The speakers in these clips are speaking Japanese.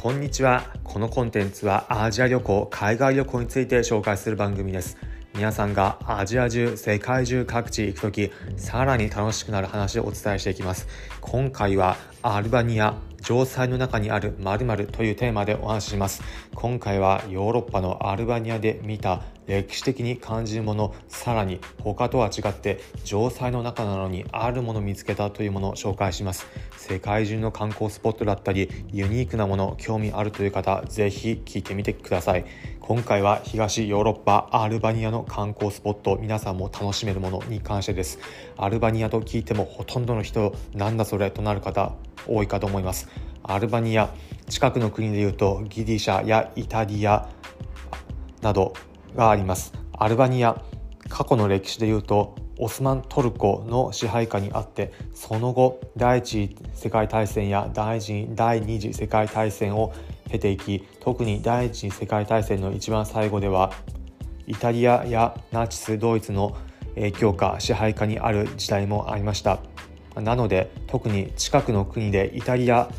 こんにちは。このコンテンツはアジア旅行海外旅行について紹介する番組です。皆さんがアジア中世界中各地行く時さらに楽しくなる話をお伝えしていきます。今回はアルバニア城塞の中にある〇〇というテーマでお話しします。今回はヨーロッパのアルバニアで見た歴史的に感じるものさらに他とは違って城塞の中なのにあるもの見つけたというものを紹介します。世界中の観光スポットだったりユニークなもの興味あるという方ぜひ聞いてみてください。今回は東ヨーロッパアルバニアの観光スポット皆さんも楽しめるものに関してです。アルバニアと聞いてもほとんどの人なんだそれとなる方多いかと思います。アルバニア近くの国でいうとギリシャやイタリアなどがあります。アルバニア過去の歴史でいうとオスマントルコの支配下にあってその後第一次世界大戦や第第二次世界大戦を経ていき特に第一次世界大戦の一番最後ではイタリアやナチスドイツの影響下支配下にある時代もありました。なので特に近くの国でイタリア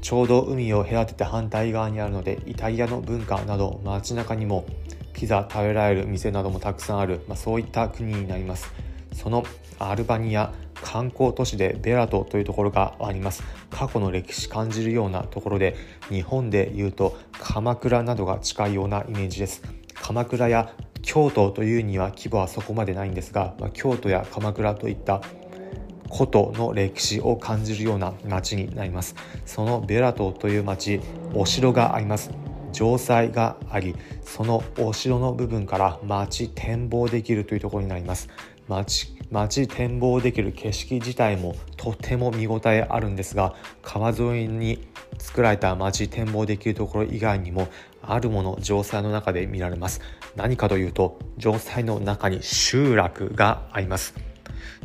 ちょうど海を隔てて反対側にあるのでイタリアの文化など街中にもピザ食べられる店などもたくさんある、まあ、そういった国になります。そのアルバニア観光都市でベラトというところがあります。過去の歴史感じるようなところで日本でいうと鎌倉などが近いようなイメージです。鎌倉や京都というには規模はそこまでないんですが、まあ、京都や鎌倉といった古都の歴史を感じるような街になります。そのベラトという町お城があります。城塞がありそのお城の部分から町展望できるというところになります。町町展望できる景色自体もとても見応えあるんですが川沿いに作られた町展望できるところ以外にもあるもの城塞の中で見られます。何かというと城塞の中に集落があります。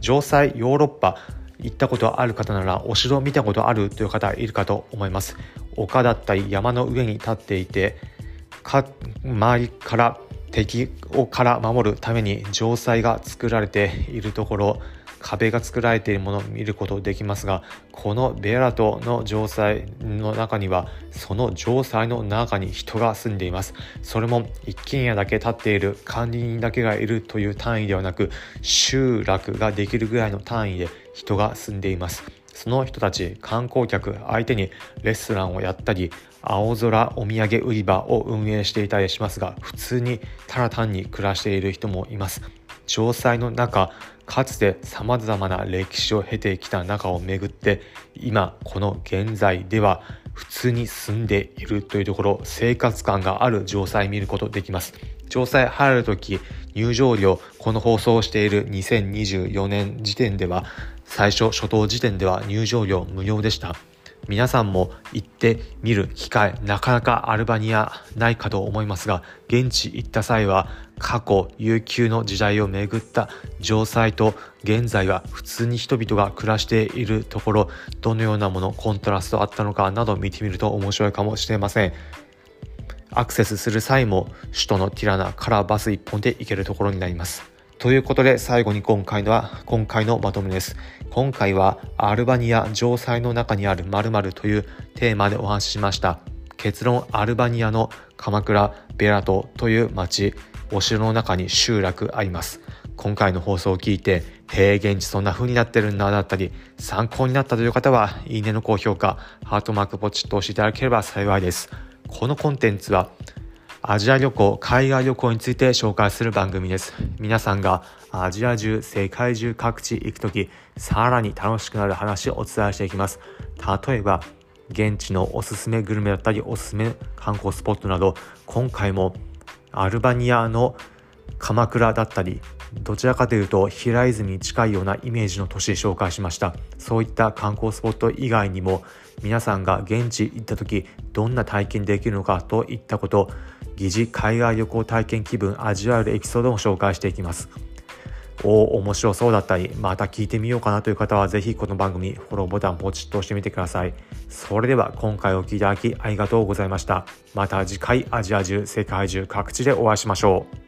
城塞ヨーロッパ行ったことある方ならお城見たことあるという方いるかと思います。丘だったり山の上に立っていてか周りから敵をから守るために城塞が作られているところ壁が作られているものを見ることできますがこのベラトの城塞の中にはその城塞の中に人が住んでいます。それも一軒家だけ建っている管理人だけがいるという単位ではなく集落ができるぐらいの単位で人が住んでいます。その人たち観光客相手にレストランをやったり青空お土産売り場を運営していたりしますが普通にただ単に暮らしている人もいます。城塞の中かつてさまざまな歴史を経てきた中をめぐって今この現在では普通に住んでいるというところ生活感がある城塞見ることできます。城塞入るとき入場料この放送をしている2024年時点では最初初頭時点では入場料無料でした。皆さんも行ってみる機会なかなかアルバニアないかと思いますが現地行った際は過去悠久の時代を巡った城塞と現在は普通に人々が暮らしているところどのようなものコントラストあったのかなど見てみると面白いかもしれません。アクセスする際も首都のティラナからバス1本で行けるところになります。ということで最後に今回のは今回のまとめです。今回はアルバニア城塞の中にある〇〇というテーマでお話ししました。結論アルバニアの鎌倉ベラトという町、お城の中に集落あります。今回の放送を聞いて、へえ、現地そんな風になってるんだだったり、参考になったという方は、いいねの高評価、ハートマークポチッと押していただければ幸いです。このコンテンツは、アジア旅行、海外旅行について紹介する番組です。皆さんがアジア中、世界中各地行くとき、さらに楽しくなる話をお伝えしていきます。例えば、現地のおすすめグルメだったり、おすすめ観光スポットなど、今回もアルバニアの鎌倉だったり、どちらかというと平泉に近いようなイメージの都市紹介しました。そういった観光スポット以外にも、皆さんが現地行った時、どんな体験できるのかといったこと、疑似海外旅行体験気分味わえるエピソードも紹介していきます。お面白そうだったり、また聞いてみようかなという方は、ぜひこの番組、フォローボタンポチッと押してみてください。それでは今回お聴きいただきありがとうございました。また次回アジア中、世界中各地でお会いしましょう。